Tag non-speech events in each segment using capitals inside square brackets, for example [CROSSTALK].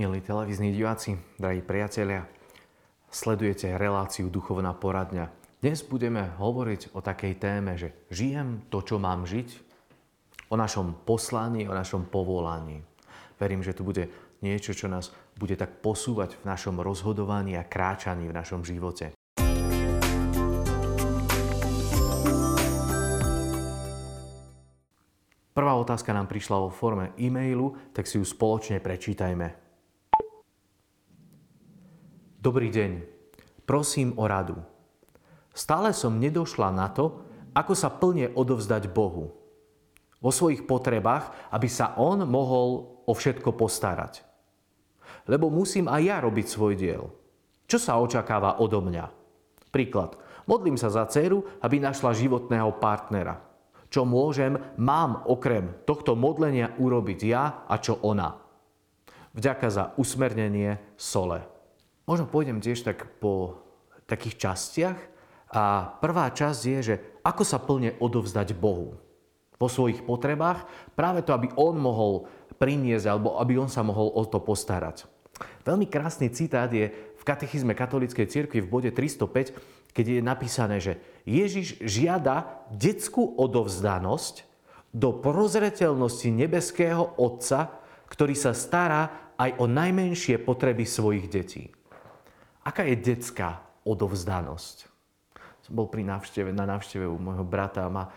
Milí televízni diváci, drahí priatelia, sledujete reláciu Duchovná poradňa. Dnes budeme hovoriť o takej téme, že žijem to, čo mám žiť, o našom poslaní, o našom povolaní. Verím, že tu bude niečo, čo nás bude tak posúvať v našom rozhodovaní a kráčaní v našom živote. Prvá otázka nám prišla vo forme e-mailu, tak si ju spoločne prečítajme. Dobrý deň. Prosím o radu. Stále som nedošla na to, ako sa plne odovzdať Bohu. Vo svojich potrebách, aby sa On mohol o všetko postarať. Lebo musím aj ja robiť svoj diel. Čo sa očakáva odo mňa? Príklad. Modlím sa za dceru, aby našla životného partnera. Čo môžem, mám okrem tohto modlenia urobiť ja a čo ona. Vďaka za usmernenie sole. Možno pôjdem tiež tak po takých častiach. A prvá časť je, že ako sa plne odovzdať Bohu vo svojich potrebách, práve to, aby On mohol priniesť, alebo aby On sa mohol o to postarať. Veľmi krásny citát je v katechizme katolíckej cirkvi v bode 305, keď je napísané, že Ježiš žiada detskú odovzdanosť do prozreteľnosti nebeského Otca, ktorý sa stará aj o najmenšie potreby svojich detí. Aká je detská odovzdanosť? Som bol pri návšteve, na návšteve u môjho brata a má e,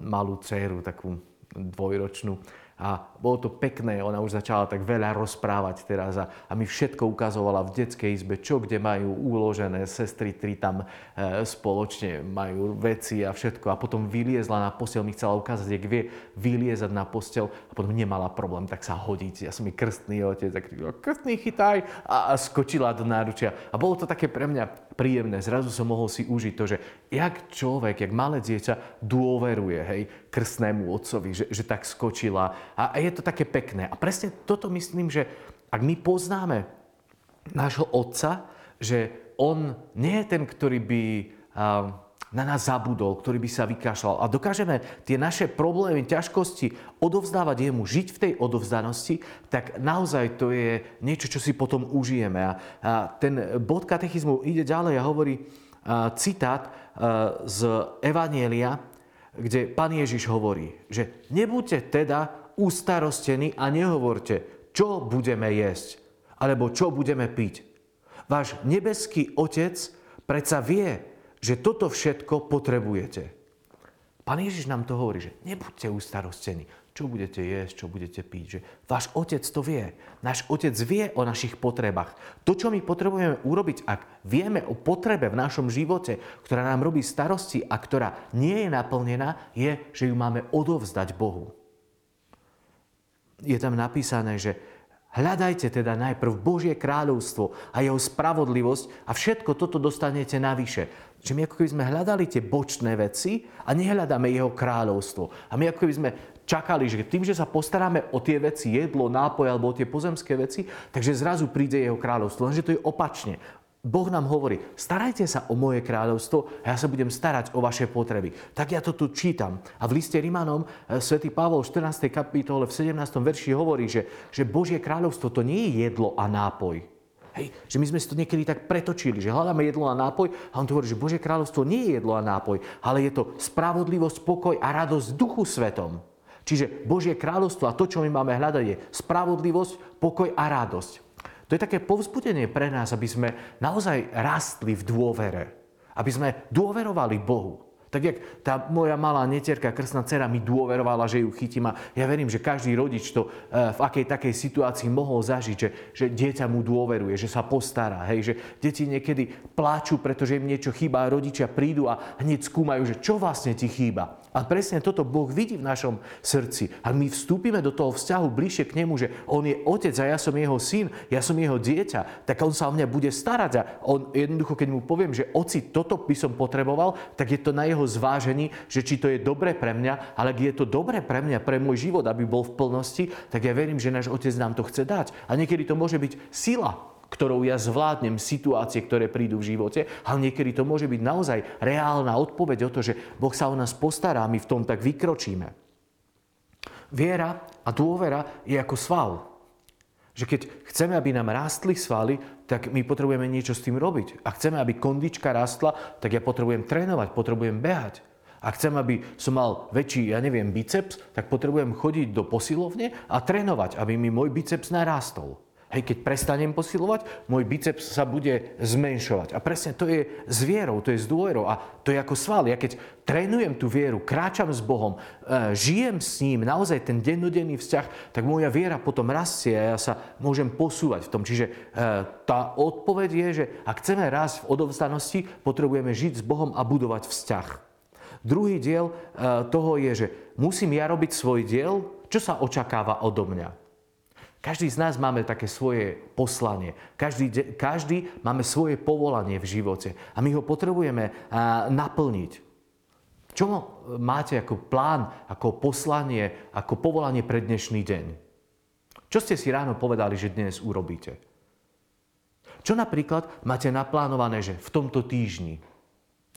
malú dceru, takú dvojročnú. A bolo to pekné, ona už začala tak veľa rozprávať teraz a, a mi všetko ukazovala v detskej izbe, čo kde majú uložené, sestry tri tam e, spoločne majú veci a všetko. A potom vyliezla na postel, mi chcela ukázať, jak vie vyliezať na postel a potom nemala problém, tak sa hodiť. Ja som mi krstný otec, tak krstný chytaj a, a skočila do náručia. A bolo to také pre mňa príjemné. Zrazu som mohol si užiť to, že jak človek, jak malé dieťa dôveruje hej, krstnému otcovi, že, že tak skočila. A, a je to také pekné. A presne toto myslím, že ak my poznáme nášho otca, že on nie je ten, ktorý by... Na nás zabudol, ktorý by sa vykašľal. A dokážeme tie naše problémy, ťažkosti odovzdávať jemu, žiť v tej odovzdanosti, tak naozaj to je niečo, čo si potom užijeme. A, ten bod katechizmu ide ďalej a hovorí citát z Evanielia, kde pán Ježiš hovorí, že nebuďte teda ustarostení a nehovorte, čo budeme jesť, alebo čo budeme piť. Váš nebeský Otec predsa vie, že toto všetko potrebujete. Pán Ježiš nám to hovorí, že nebuďte ustarostení, čo budete jesť, čo budete piť. Že váš otec to vie. Náš otec vie o našich potrebách. To, čo my potrebujeme urobiť, ak vieme o potrebe v našom živote, ktorá nám robí starosti a ktorá nie je naplnená, je, že ju máme odovzdať Bohu. Je tam napísané, že Hľadajte teda najprv Božie kráľovstvo a jeho spravodlivosť a všetko toto dostanete navyše. Že my ako keby sme hľadali tie bočné veci a nehľadáme jeho kráľovstvo. A my ako keby sme čakali, že tým, že sa postaráme o tie veci, jedlo, nápoj alebo o tie pozemské veci, takže zrazu príde jeho kráľovstvo. Lenže to je opačne. Boh nám hovorí, starajte sa o moje kráľovstvo a ja sa budem starať o vaše potreby. Tak ja to tu čítam. A v liste Rimanom e, svätý Pavol v 14. kapitole v 17. verši hovorí, že, že Božie kráľovstvo to nie je jedlo a nápoj. Hej, že my sme si to niekedy tak pretočili, že hľadáme jedlo a nápoj a on tu hovorí, že Božie kráľovstvo nie je jedlo a nápoj, ale je to spravodlivosť, pokoj a radosť duchu svetom. Čiže Božie kráľovstvo a to, čo my máme hľadať, je spravodlivosť, pokoj a radosť. To je také povzbudenie pre nás, aby sme naozaj rastli v dôvere. Aby sme dôverovali Bohu. Tak jak tá moja malá netierka, krstná dcera mi dôverovala, že ju chytím a ja verím, že každý rodič to e, v akej takej situácii mohol zažiť, že, že dieťa mu dôveruje, že sa postará, hej, že deti niekedy pláču, pretože im niečo chýba a rodičia prídu a hneď skúmajú, že čo vlastne ti chýba. A presne toto Boh vidí v našom srdci. Ak my vstúpime do toho vzťahu bližšie k nemu, že on je otec a ja som jeho syn, ja som jeho dieťa, tak on sa o mňa bude starať. A on jednoducho, keď mu poviem, že oci, toto by som potreboval, tak je to na jeho zvážení, že či to je dobre pre mňa, ale ak je to dobre pre mňa, pre môj život, aby bol v plnosti, tak ja verím, že náš otec nám to chce dať. A niekedy to môže byť sila, ktorou ja zvládnem situácie, ktoré prídu v živote, ale niekedy to môže byť naozaj reálna odpoveď o to, že Boh sa o nás postará my v tom tak vykročíme. Viera a dôvera je ako sval. Že keď chceme, aby nám rástli svaly, tak my potrebujeme niečo s tým robiť. A chceme, aby kondička rastla, tak ja potrebujem trénovať, potrebujem behať. A chcem, aby som mal väčší, ja neviem, biceps, tak potrebujem chodiť do posilovne a trénovať, aby mi môj biceps narástol. Hej, keď prestanem posilovať, môj biceps sa bude zmenšovať. A presne to je s vierou, to je s dôverou a to je ako sval. Ja keď trénujem tú vieru, kráčam s Bohom, e, žijem s ním, naozaj ten dennodenný vzťah, tak moja viera potom rastie a ja sa môžem posúvať v tom. Čiže e, tá odpoveď je, že ak chceme rásť v odovzdanosti, potrebujeme žiť s Bohom a budovať vzťah. Druhý diel e, toho je, že musím ja robiť svoj diel, čo sa očakáva odo mňa. Každý z nás máme také svoje poslanie. Každý, každý máme svoje povolanie v živote a my ho potrebujeme naplniť. Čo máte ako plán, ako poslanie, ako povolanie pre dnešný deň? Čo ste si ráno povedali, že dnes urobíte? Čo napríklad máte naplánované, že v tomto týždni,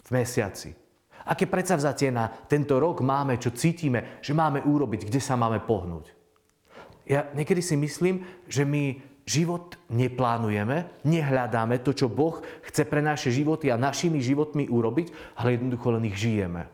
v mesiaci? Aké predsavzatie na tento rok máme, čo cítime, že máme urobiť, kde sa máme pohnúť? Ja niekedy si myslím, že my život neplánujeme, nehľadáme to, čo Boh chce pre naše životy a našimi životmi urobiť, ale jednoducho len ich žijeme.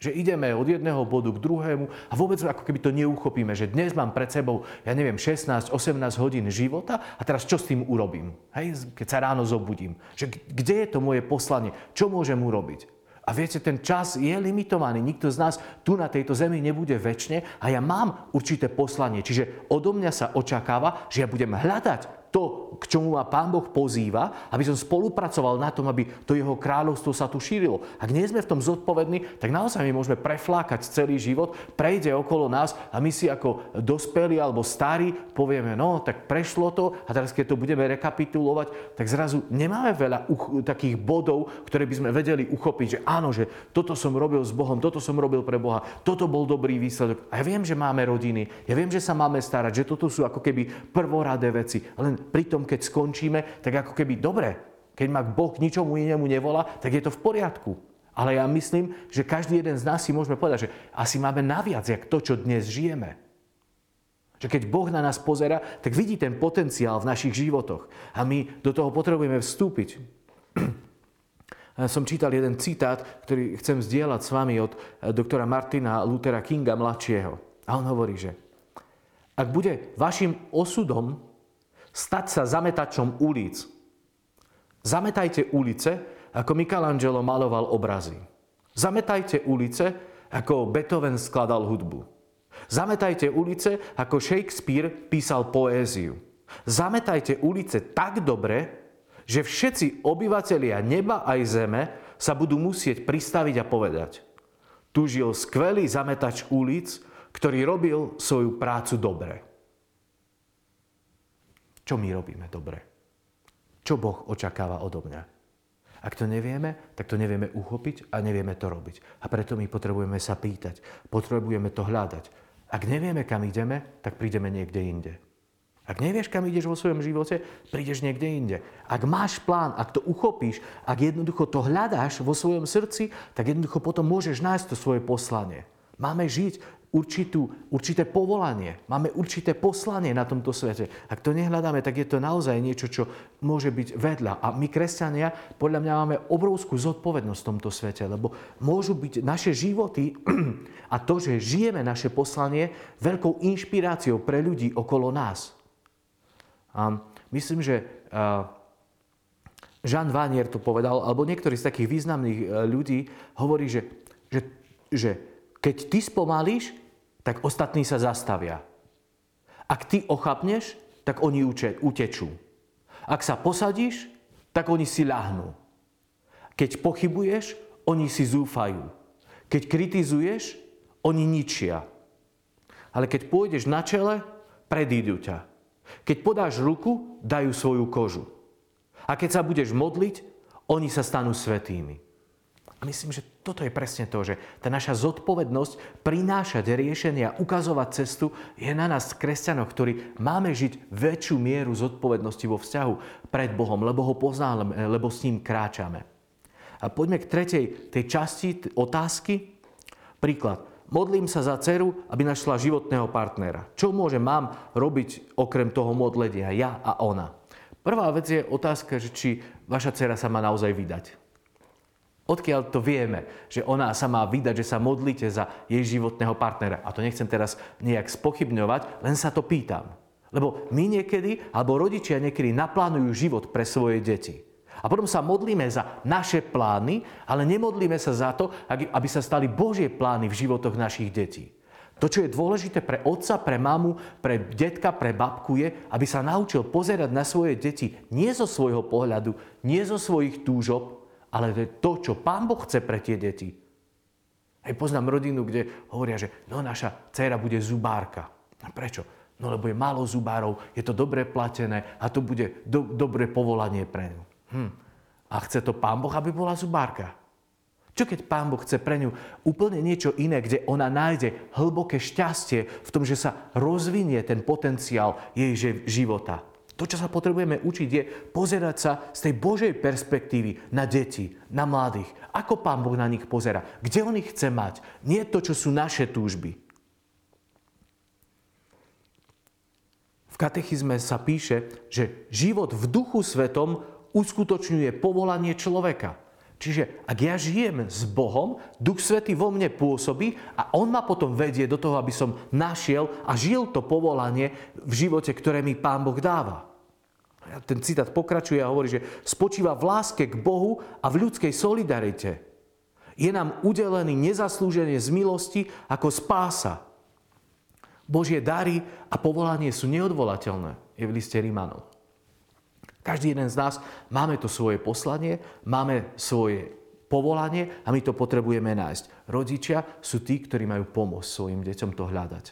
Že ideme od jedného bodu k druhému a vôbec ako keby to neuchopíme, že dnes mám pred sebou, ja neviem, 16-18 hodín života a teraz čo s tým urobím? Hej, keď sa ráno zobudím. Že kde je to moje poslanie? Čo môžem urobiť? A viete, ten čas je limitovaný. Nikto z nás tu na tejto zemi nebude väčšine a ja mám určité poslanie. Čiže odo mňa sa očakáva, že ja budem hľadať to, k čomu ma Pán Boh pozýva, aby som spolupracoval na tom, aby to jeho kráľovstvo sa tu šírilo. Ak nie sme v tom zodpovední, tak naozaj my môžeme preflákať celý život, prejde okolo nás a my si ako dospelí alebo starí povieme, no tak prešlo to a teraz keď to budeme rekapitulovať, tak zrazu nemáme veľa uch- takých bodov, ktoré by sme vedeli uchopiť, že áno, že toto som robil s Bohom, toto som robil pre Boha, toto bol dobrý výsledok. A ja viem, že máme rodiny, ja viem, že sa máme starať, že toto sú ako keby prvoradé veci. Len pritom, keď skončíme, tak ako keby dobre, keď ma Boh ničomu inému nevolá, tak je to v poriadku. Ale ja myslím, že každý jeden z nás si môžeme povedať, že asi máme naviac, jak to, čo dnes žijeme. Že keď Boh na nás pozera, tak vidí ten potenciál v našich životoch. A my do toho potrebujeme vstúpiť. [CLEARS THROAT] Som čítal jeden citát, ktorý chcem zdieľať s vami od eh, doktora Martina Luthera Kinga mladšieho. A on hovorí, že ak bude vašim osudom stať sa zametačom ulic. Zametajte ulice, ako Michelangelo maloval obrazy. Zametajte ulice, ako Beethoven skladal hudbu. Zametajte ulice, ako Shakespeare písal poéziu. Zametajte ulice tak dobre, že všetci obyvatelia neba aj zeme sa budú musieť pristaviť a povedať. Tu žil skvelý zametač ulic, ktorý robil svoju prácu dobre. Čo my robíme dobre? Čo Boh očakáva odo mňa? Ak to nevieme, tak to nevieme uchopiť a nevieme to robiť. A preto my potrebujeme sa pýtať, potrebujeme to hľadať. Ak nevieme, kam ideme, tak prídeme niekde inde. Ak nevieš, kam ideš vo svojom živote, prídeš niekde inde. Ak máš plán, ak to uchopíš, ak jednoducho to hľadáš vo svojom srdci, tak jednoducho potom môžeš nájsť to svoje poslanie. Máme žiť určitú, určité povolanie, máme určité poslanie na tomto svete. Ak to nehľadáme, tak je to naozaj niečo, čo môže byť vedľa. A my, kresťania, podľa mňa máme obrovskú zodpovednosť v tomto svete, lebo môžu byť naše životy [CLEARS THROAT] a to, že žijeme naše poslanie, veľkou inšpiráciou pre ľudí okolo nás. A myslím, že Jean Vanier to povedal, alebo niektorí z takých významných e, ľudí hovorí, že, že, že keď ty spomalíš, tak ostatní sa zastavia. Ak ty ochapneš, tak oni utečú. Ak sa posadíš, tak oni si ľahnú. Keď pochybuješ, oni si zúfajú. Keď kritizuješ, oni ničia. Ale keď pôjdeš na čele, predídu ťa. Keď podáš ruku, dajú svoju kožu. A keď sa budeš modliť, oni sa stanú svetými. A myslím, že toto je presne to, že tá naša zodpovednosť prinášať riešenia, ukazovať cestu je na nás, kresťanoch, ktorí máme žiť väčšiu mieru zodpovednosti vo vzťahu pred Bohom, lebo ho poznáme, lebo s ním kráčame. A poďme k tretej tej časti otázky. Príklad. modlím sa za dceru, aby našla životného partnera. Čo môže mám robiť okrem toho modlenia ja a ona? Prvá vec je otázka, že či vaša dcera sa má naozaj vydať. Odkiaľ to vieme, že ona sa má vydať, že sa modlíte za jej životného partnera. A to nechcem teraz nejak spochybňovať, len sa to pýtam. Lebo my niekedy, alebo rodičia niekedy naplánujú život pre svoje deti. A potom sa modlíme za naše plány, ale nemodlíme sa za to, aby sa stali Božie plány v životoch našich detí. To, čo je dôležité pre otca, pre mamu, pre detka, pre babku je, aby sa naučil pozerať na svoje deti nie zo svojho pohľadu, nie zo svojich túžob, ale to čo Pán Boh chce pre tie deti. Hej, poznám rodinu, kde hovoria, že no, naša dcéra bude zubárka. A prečo? No lebo je málo zubárov, je to dobre platené a to bude do, dobré povolanie pre ňu. Hm. A chce to Pán Boh, aby bola zubárka. Čo keď Pán Boh chce pre ňu úplne niečo iné, kde ona nájde hlboké šťastie v tom, že sa rozvinie ten potenciál jej života. To, čo sa potrebujeme učiť, je pozerať sa z tej Božej perspektívy na deti, na mladých. Ako Pán Boh na nich pozera? Kde on ich chce mať? Nie to, čo sú naše túžby. V katechizme sa píše, že život v duchu svetom uskutočňuje povolanie človeka. Čiže ak ja žijem s Bohom, Duch Svetý vo mne pôsobí a On ma potom vedie do toho, aby som našiel a žil to povolanie v živote, ktoré mi Pán Boh dáva ten citát pokračuje a hovorí, že spočíva v láske k Bohu a v ľudskej solidarite. Je nám udelený nezaslúženie z milosti ako spása. Božie dary a povolanie sú neodvolateľné, je v liste Rímanov. Každý jeden z nás máme to svoje poslanie, máme svoje povolanie a my to potrebujeme nájsť. Rodičia sú tí, ktorí majú pomôcť svojim deťom to hľadať.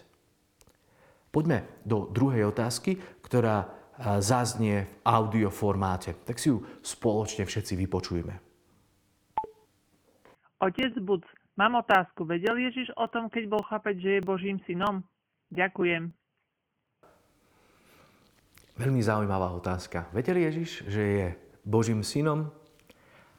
Poďme do druhej otázky, ktorá zaznie v audioformáte. Tak si ju spoločne všetci vypočujeme. Otec Buc, mám otázku. Vedel Ježiš o tom, keď bol chápať, že je Božím synom? Ďakujem. Veľmi zaujímavá otázka. Vedel Ježiš, že je Božím synom?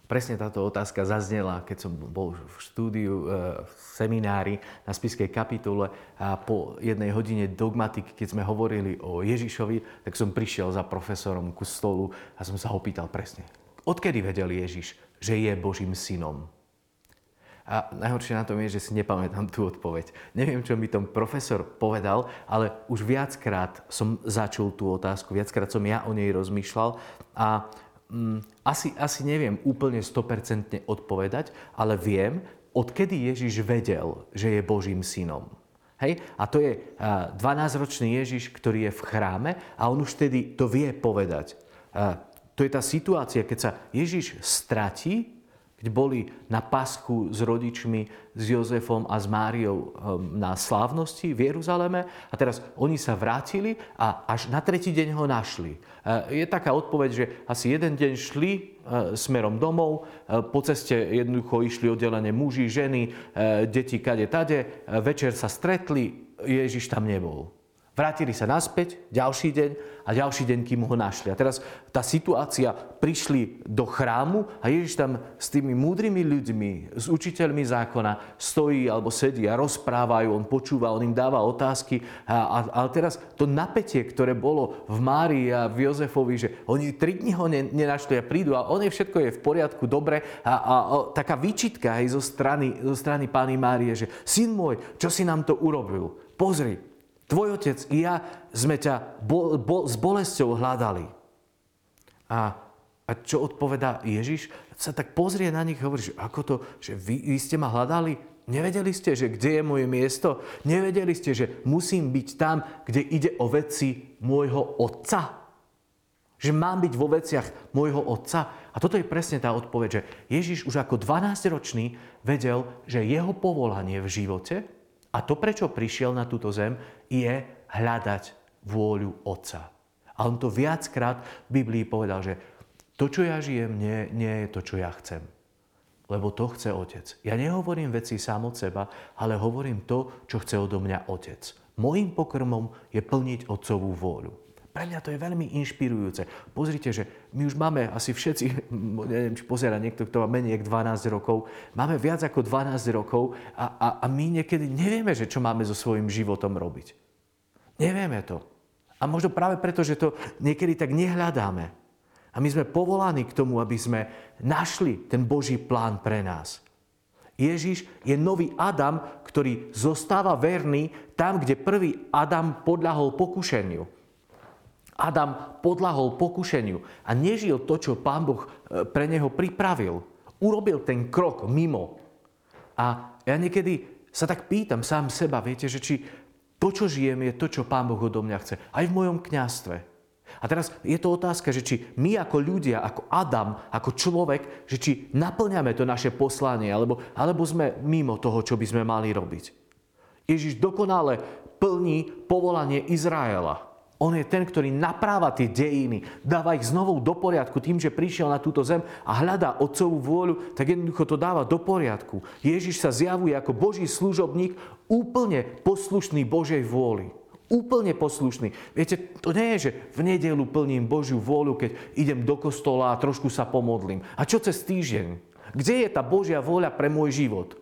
Presne táto otázka zaznela, keď som bol v štúdiu, e, v seminári na spiskej kapitule a po jednej hodine dogmatiky, keď sme hovorili o Ježišovi, tak som prišiel za profesorom ku stolu a som sa ho pýtal presne, odkedy vedel Ježiš, že je Božím synom? A najhoršie na tom je, že si nepamätám tú odpoveď. Neviem, čo mi tom profesor povedal, ale už viackrát som začul tú otázku, viackrát som ja o nej rozmýšľal a asi, asi neviem úplne 100% odpovedať, ale viem, odkedy Ježiš vedel, že je Božím synom. Hej? A to je 12-ročný Ježiš, ktorý je v chráme a on už tedy to vie povedať. To je tá situácia, keď sa Ježiš stratí keď boli na paschu s rodičmi, s Jozefom a s Máriou ehm, na slávnosti v Jeruzaleme a teraz oni sa vrátili a až na tretí deň ho našli. E, je taká odpoveď, že asi jeden deň šli e, smerom domov, e, po ceste jednoducho išli oddelenie muži, ženy, deti kade tade, večer sa stretli, Ježiš tam nebol. Vrátili sa naspäť, ďalší deň a ďalší deň, kým ho našli. A teraz tá situácia, prišli do chrámu a Ježiš tam s tými múdrymi ľuďmi, s učiteľmi zákona stojí alebo sedí a rozprávajú, on počúva, on im dáva otázky. A, a, ale teraz to napätie, ktoré bolo v Márii a v Jozefovi, že oni tri dní ho nenašli a prídu a on je všetko je v poriadku, dobre. A, a, a taká výčitka aj zo strany, zo strany Pány Márie, že syn môj, čo si nám to urobil? Pozri, Tvoj otec i ja sme ťa bo, bo, s bolesťou hľadali. A, a čo odpovedá Ježiš? Sa tak pozrie na nich a hovorí, že ako to, že vy, vy ste ma hľadali? Nevedeli ste, že kde je moje miesto? Nevedeli ste, že musím byť tam, kde ide o veci môjho otca? Že mám byť vo veciach môjho otca? A toto je presne tá odpoveď, že Ježiš už ako 12-ročný vedel, že jeho povolanie v živote a to, prečo prišiel na túto zem, je hľadať vôľu Otca. A on to viackrát v Biblii povedal, že to, čo ja žijem, nie, nie je to, čo ja chcem. Lebo to chce Otec. Ja nehovorím veci sám od seba, ale hovorím to, čo chce odo mňa Otec. Mojím pokrmom je plniť Otcovú vôľu. Pre mňa to je veľmi inšpirujúce. Pozrite, že my už máme asi všetci, [LAUGHS] neviem, či pozera niekto, kto má menej ako 12 rokov, máme viac ako 12 rokov a, a, a my niekedy nevieme, že čo máme so svojím životom robiť. Nevieme to. A možno práve preto, že to niekedy tak nehľadáme. A my sme povolaní k tomu, aby sme našli ten Boží plán pre nás. Ježiš je nový Adam, ktorý zostáva verný tam, kde prvý Adam podľahol pokušeniu. Adam podľahol pokušeniu a nežil to, čo Pán Boh e, pre neho pripravil. Urobil ten krok mimo. A ja niekedy sa tak pýtam sám seba, viete, že či to, čo žijem, je to, čo Pán Boh odo mňa chce. Aj v mojom kňastve. A teraz je to otázka, že či my ako ľudia, ako Adam, ako človek, že či naplňame to naše poslanie, alebo, alebo sme mimo toho, čo by sme mali robiť. Ježiš dokonale plní povolanie Izraela. On je ten, ktorý napráva tie dejiny, dáva ich znovu do poriadku tým, že prišiel na túto zem a hľadá otcovú vôľu, tak jednoducho to dáva do poriadku. Ježiš sa zjavuje ako Boží služobník, úplne poslušný Božej vôli. Úplne poslušný. Viete, to nie je, že v nedelu plním Božiu vôľu, keď idem do kostola a trošku sa pomodlím. A čo cez týždeň? Kde je tá Božia vôľa pre môj život?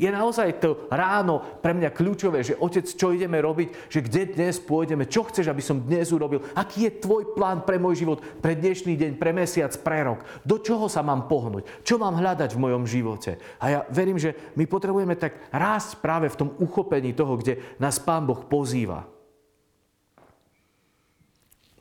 Je naozaj to ráno pre mňa kľúčové, že otec, čo ideme robiť, že kde dnes pôjdeme, čo chceš, aby som dnes urobil, aký je tvoj plán pre môj život, pre dnešný deň, pre mesiac, pre rok, do čoho sa mám pohnúť, čo mám hľadať v mojom živote. A ja verím, že my potrebujeme tak rásť práve v tom uchopení toho, kde nás Pán Boh pozýva.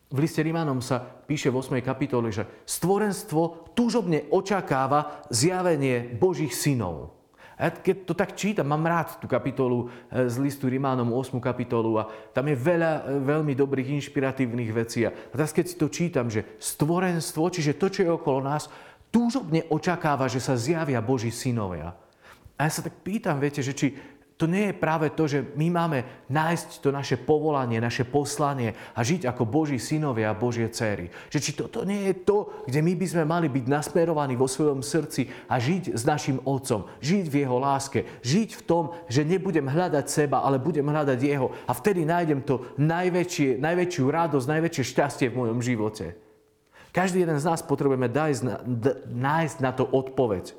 V liste Rimanom sa píše v 8. kapitole, že stvorenstvo túžobne očakáva zjavenie Božích synov. A ja keď to tak čítam, mám rád tú kapitolu e, z listu Rimánom, 8. kapitolu a tam je veľa e, veľmi dobrých, inšpiratívnych vecí. A teraz keď si to čítam, že stvorenstvo, čiže to, čo je okolo nás, túžobne očakáva, že sa zjavia Boží synovia. A ja sa tak pýtam, viete, že či to nie je práve to, že my máme nájsť to naše povolanie, naše poslanie a žiť ako Boží synovia a Božie céry. Že či toto nie je to, kde my by sme mali byť nasmerovaní vo svojom srdci a žiť s našim Otcom, žiť v Jeho láske, žiť v tom, že nebudem hľadať seba, ale budem hľadať Jeho a vtedy nájdem to najväčšie, najväčšiu radosť, najväčšie šťastie v mojom živote. Každý jeden z nás potrebujeme nájsť na, to odpoveď.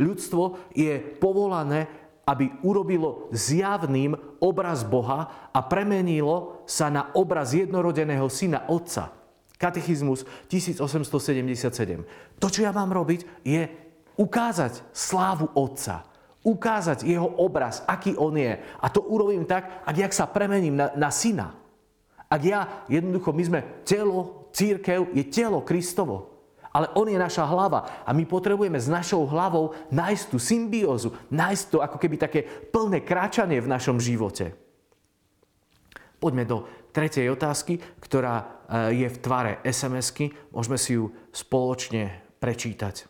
Ľudstvo je povolané aby urobilo zjavným obraz Boha a premenilo sa na obraz jednorodeného syna Otca. Katechizmus 1877. To, čo ja mám robiť, je ukázať slávu Otca. Ukázať jeho obraz, aký on je. A to urobím tak, ak ja sa premením na, na syna. Ak ja, jednoducho, my sme telo, církev je telo Kristovo. Ale on je naša hlava a my potrebujeme s našou hlavou nájsť tú symbiózu, nájsť to ako keby také plné kráčanie v našom živote. Poďme do tretej otázky, ktorá e, je v tvare SMS-ky. Môžeme si ju spoločne prečítať.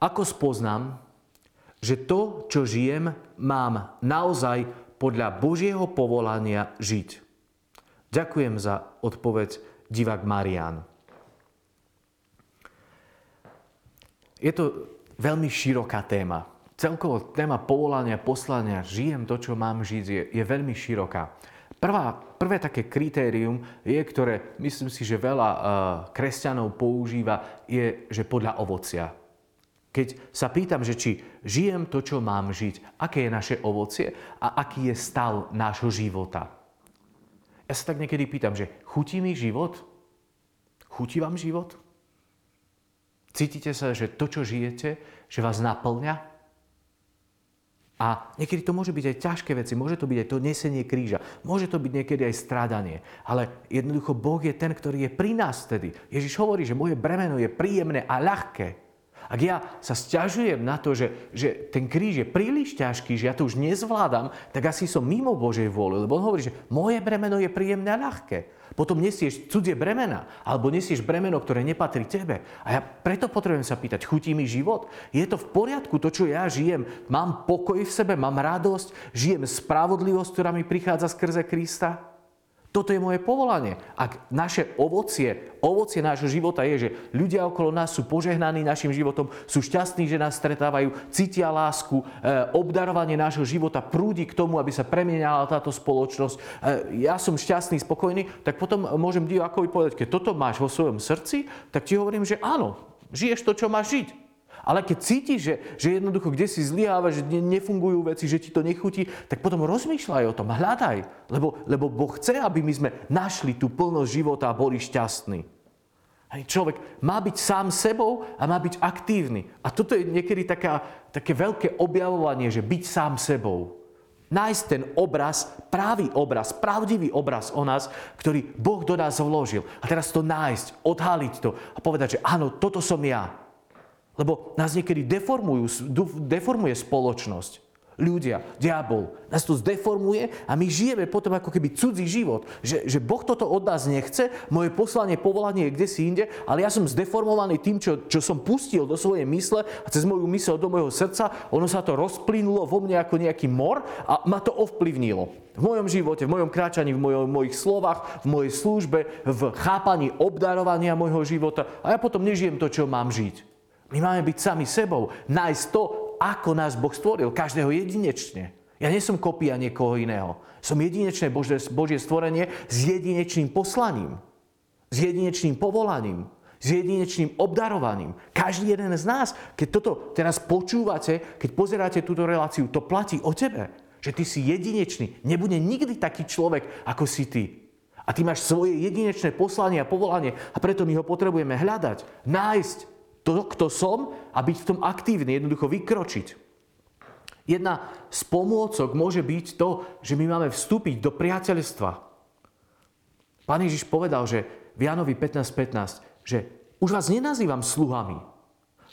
Ako spoznám, že to, čo žijem, mám naozaj podľa Božieho povolania žiť? Ďakujem za odpoveď divák Marian. Je to veľmi široká téma. Celkovo téma povolania, poslania, žijem to, čo mám žiť, je, je veľmi široká. Prvá, prvé také kritérium je, ktoré myslím si, že veľa uh, kresťanov používa, je, že podľa ovocia. Keď sa pýtam, že či žijem to, čo mám žiť, aké je naše ovocie a aký je stav nášho života. Ja sa tak niekedy pýtam, že chutí mi život? Chutí vám život? Cítite sa, že to, čo žijete, že vás naplňa? A niekedy to môže byť aj ťažké veci, môže to byť aj to nesenie kríža, môže to byť niekedy aj strádanie, ale jednoducho Boh je ten, ktorý je pri nás vtedy. Ježiš hovorí, že moje bremeno je príjemné a ľahké. Ak ja sa stiažujem na to, že, že ten kríž je príliš ťažký, že ja to už nezvládam, tak asi som mimo Božej vôle. Lebo on hovorí, že moje bremeno je príjemné a ľahké. Potom nesieš cudzie bremena, alebo nesieš bremeno, ktoré nepatrí tebe. A ja preto potrebujem sa pýtať, chutí mi život? Je to v poriadku, to, čo ja žijem? Mám pokoj v sebe, mám radosť, žijem spravodlivosť, ktorá mi prichádza skrze Krista? Toto je moje povolanie. Ak naše ovocie, ovocie nášho života je, že ľudia okolo nás sú požehnaní našim životom, sú šťastní, že nás stretávajú, cítia lásku, e, obdarovanie nášho života prúdi k tomu, aby sa premienala táto spoločnosť. E, ja som šťastný, spokojný, tak potom môžem divákovi povedať, keď toto máš vo svojom srdci, tak ti hovorím, že áno, žiješ to, čo máš žiť. Ale keď cítiš, že, že jednoducho kde si zlyháva, že ne, nefungujú veci, že ti to nechutí, tak potom rozmýšľaj o tom, hľadaj. Lebo, lebo Boh chce, aby my sme našli tú plnosť života a boli šťastní. Hej, človek má byť sám sebou a má byť aktívny. A toto je niekedy taká, také veľké objavovanie, že byť sám sebou. Nájsť ten obraz, pravý obraz, pravdivý obraz o nás, ktorý Boh do nás vložil. A teraz to nájsť, odhaliť to a povedať, že áno, toto som ja. Lebo nás niekedy deformujú, deformuje spoločnosť. Ľudia, diabol, nás to zdeformuje a my žijeme potom ako keby cudzí život. Že, že Boh toto od nás nechce, moje poslanie, povolanie je kde si inde, ale ja som zdeformovaný tým, čo, čo som pustil do svojej mysle a cez moju mysel do môjho srdca, ono sa to rozplynulo vo mne ako nejaký mor a ma to ovplyvnilo. V mojom živote, v mojom kráčaní, v mojom, mojich slovách, v mojej službe, v chápaní obdarovania môjho života a ja potom nežijem to, čo mám žiť. My máme byť sami sebou, nájsť to, ako nás Boh stvoril, každého jedinečne. Ja nie som kopia niekoho iného. Som jedinečné Božie, Božie stvorenie s jedinečným poslaním, s jedinečným povolaním, s jedinečným obdarovaním. Každý jeden z nás, keď toto teraz počúvate, keď pozeráte túto reláciu, to platí o tebe. Že ty si jedinečný. Nebude nikdy taký človek, ako si ty. A ty máš svoje jedinečné poslanie a povolanie a preto my ho potrebujeme hľadať, nájsť, to, kto som a byť v tom aktívny, jednoducho vykročiť. Jedna z pomôcok môže byť to, že my máme vstúpiť do priateľstva. Pán Ježiš povedal, že v Janovi 15.15, 15, že už vás nenazývam sluhami,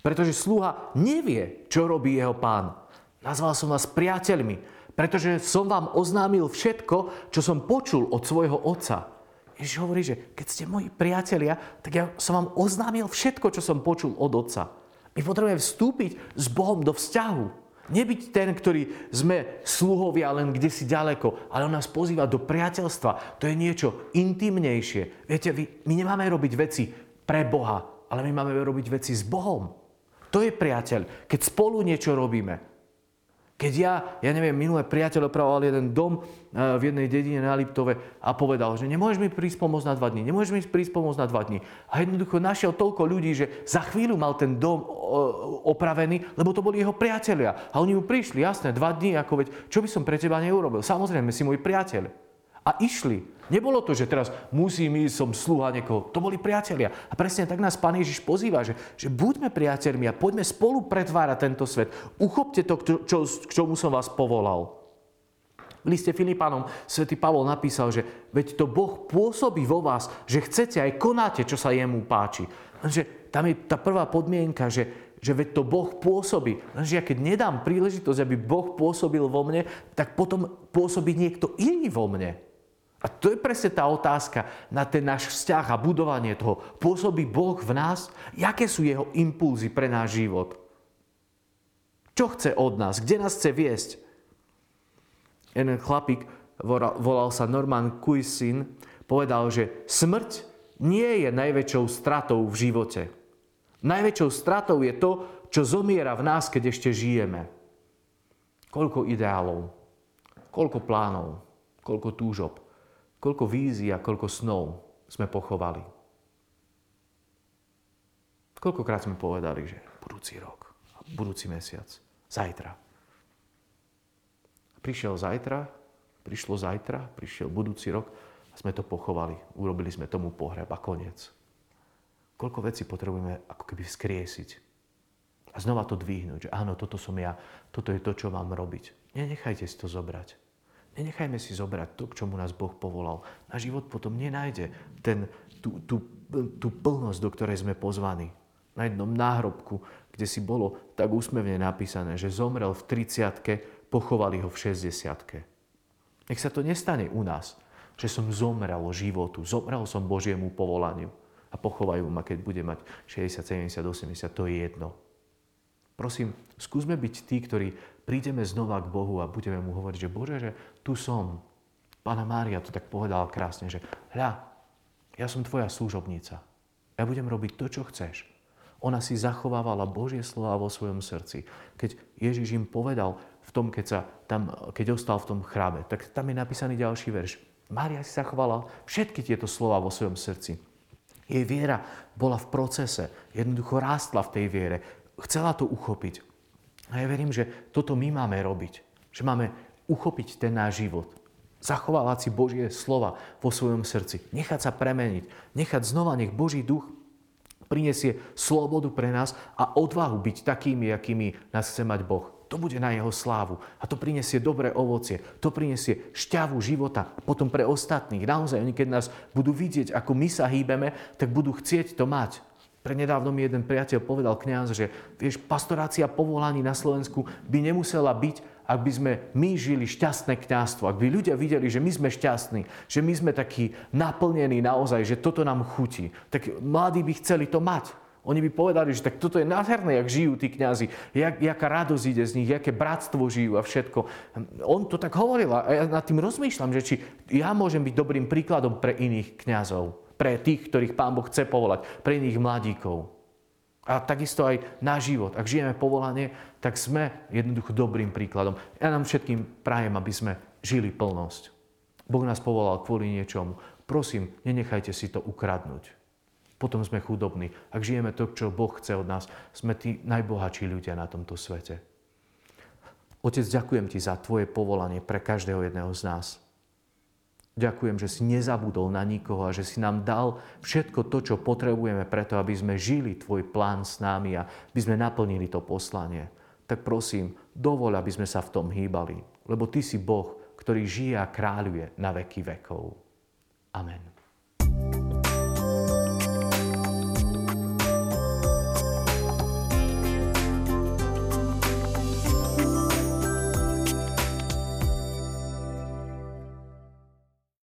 pretože sluha nevie, čo robí jeho pán. Nazval som vás priateľmi, pretože som vám oznámil všetko, čo som počul od svojho otca. Ježiš hovorí, že keď ste moji priatelia, tak ja som vám oznámil všetko, čo som počul od Otca. My potrebujeme vstúpiť s Bohom do vzťahu. Nebyť ten, ktorý sme sluhovia len kde si ďaleko, ale on nás pozýva do priateľstva. To je niečo intimnejšie. Viete, my nemáme robiť veci pre Boha, ale my máme robiť veci s Bohom. To je priateľ. Keď spolu niečo robíme, keď ja, ja neviem, minulé priateľ opravoval jeden dom eh, v jednej dedine na Liptove a povedal, že nemôžeš mi prísť pomôcť na dva dní, nemôžeš mi prísť pomôcť na dva dní. A jednoducho našiel toľko ľudí, že za chvíľu mal ten dom eh, opravený, lebo to boli jeho priatelia. A oni mu prišli, jasné, dva dní, ako veď, čo by som pre teba neurobil? Samozrejme, si môj priateľ. A išli. Nebolo to, že teraz musím ísť, som sluha niekoho. To boli priatelia. A presne tak nás Pán Ježiš pozýva, že, že buďme priateľmi a poďme spolu pretvárať tento svet. Uchopte to, čo, k čomu som vás povolal. V liste Filipánom svätý Pavol napísal, že veď to Boh pôsobí vo vás, že chcete aj konáte, čo sa jemu páči. Lenže tam je tá prvá podmienka, že, že veď to Boh pôsobí. Lenže ja keď nedám príležitosť, aby Boh pôsobil vo mne, tak potom pôsobí niekto iný vo mne. A to je presne tá otázka na ten náš vzťah a budovanie toho. Pôsobí Boh v nás? Jaké sú jeho impulzy pre náš život? Čo chce od nás? Kde nás chce viesť? Jeden chlapík, volal sa Norman Kuisin, povedal, že smrť nie je najväčšou stratou v živote. Najväčšou stratou je to, čo zomiera v nás, keď ešte žijeme. Koľko ideálov, koľko plánov, koľko túžob koľko vízií a koľko snov sme pochovali. Koľkokrát sme povedali, že budúci rok, budúci mesiac, zajtra. Prišiel zajtra, prišlo zajtra, prišiel budúci rok a sme to pochovali. Urobili sme tomu pohreb a koniec. Koľko vecí potrebujeme ako keby vzkriesiť. A znova to dvihnúť, že áno, toto som ja, toto je to, čo mám robiť. Nenechajte si to zobrať. Nenechajme si zobrať to, k čomu nás Boh povolal. Náš život potom nenájde ten, tú, tú, tú plnosť, do ktorej sme pozvaní. Na jednom náhrobku, kde si bolo tak úsmevne napísané, že zomrel v 30 pochovali ho v 60 Nech sa to nestane u nás, že som zomrel životu, zomrel som Božiemu povolaniu a pochovajú ma, keď bude mať 60, 70, 80, to je jedno. Prosím, skúsme byť tí, ktorí prídeme znova k Bohu a budeme mu hovoriť, že Bože, že tu som. Pána Mária to tak povedala krásne, že hľa, ja som tvoja služobnica. Ja budem robiť to, čo chceš. Ona si zachovávala Božie slova vo svojom srdci. Keď Ježiš im povedal v tom, keď, sa tam, keď ostal v tom chráme, tak tam je napísaný ďalší verš. Mária si zachovala všetky tieto slova vo svojom srdci. Jej viera bola v procese, jednoducho rástla v tej viere. Chcela to uchopiť. A ja verím, že toto my máme robiť. Že máme uchopiť ten náš život. Zachovávať si Božie slova vo svojom srdci. Nechať sa premeniť. Nechať znova, nech Boží duch prinesie slobodu pre nás a odvahu byť takými, akými nás chce mať Boh. To bude na jeho slávu. A to prinesie dobré ovocie. To prinesie šťavu života. Potom pre ostatných. Naozaj, oni keď nás budú vidieť, ako my sa hýbeme, tak budú chcieť to mať. Prednedávno mi jeden priateľ povedal kňaz, že vieš, pastorácia povolaní na Slovensku by nemusela byť, ak by sme my žili šťastné kňazstvo, ak by ľudia videli, že my sme šťastní, že my sme takí naplnení naozaj, že toto nám chutí, tak mladí by chceli to mať. Oni by povedali, že tak toto je nádherné, jak žijú tí kňazi, jak, jaká radosť ide z nich, aké bratstvo žijú a všetko. On to tak hovoril a ja nad tým rozmýšľam, že či ja môžem byť dobrým príkladom pre iných kňazov, pre tých, ktorých Pán Boh chce povolať, pre iných mladíkov. A takisto aj náš život. Ak žijeme povolanie, tak sme jednoducho dobrým príkladom. Ja nám všetkým prajem, aby sme žili plnosť. Boh nás povolal kvôli niečomu. Prosím, nenechajte si to ukradnúť potom sme chudobní. Ak žijeme to, čo Boh chce od nás, sme tí najbohatší ľudia na tomto svete. Otec, ďakujem Ti za Tvoje povolanie pre každého jedného z nás. Ďakujem, že si nezabudol na nikoho a že si nám dal všetko to, čo potrebujeme preto, aby sme žili Tvoj plán s nami a aby sme naplnili to poslanie. Tak prosím, dovol, aby sme sa v tom hýbali, lebo Ty si Boh, ktorý žije a kráľuje na veky vekov. Amen.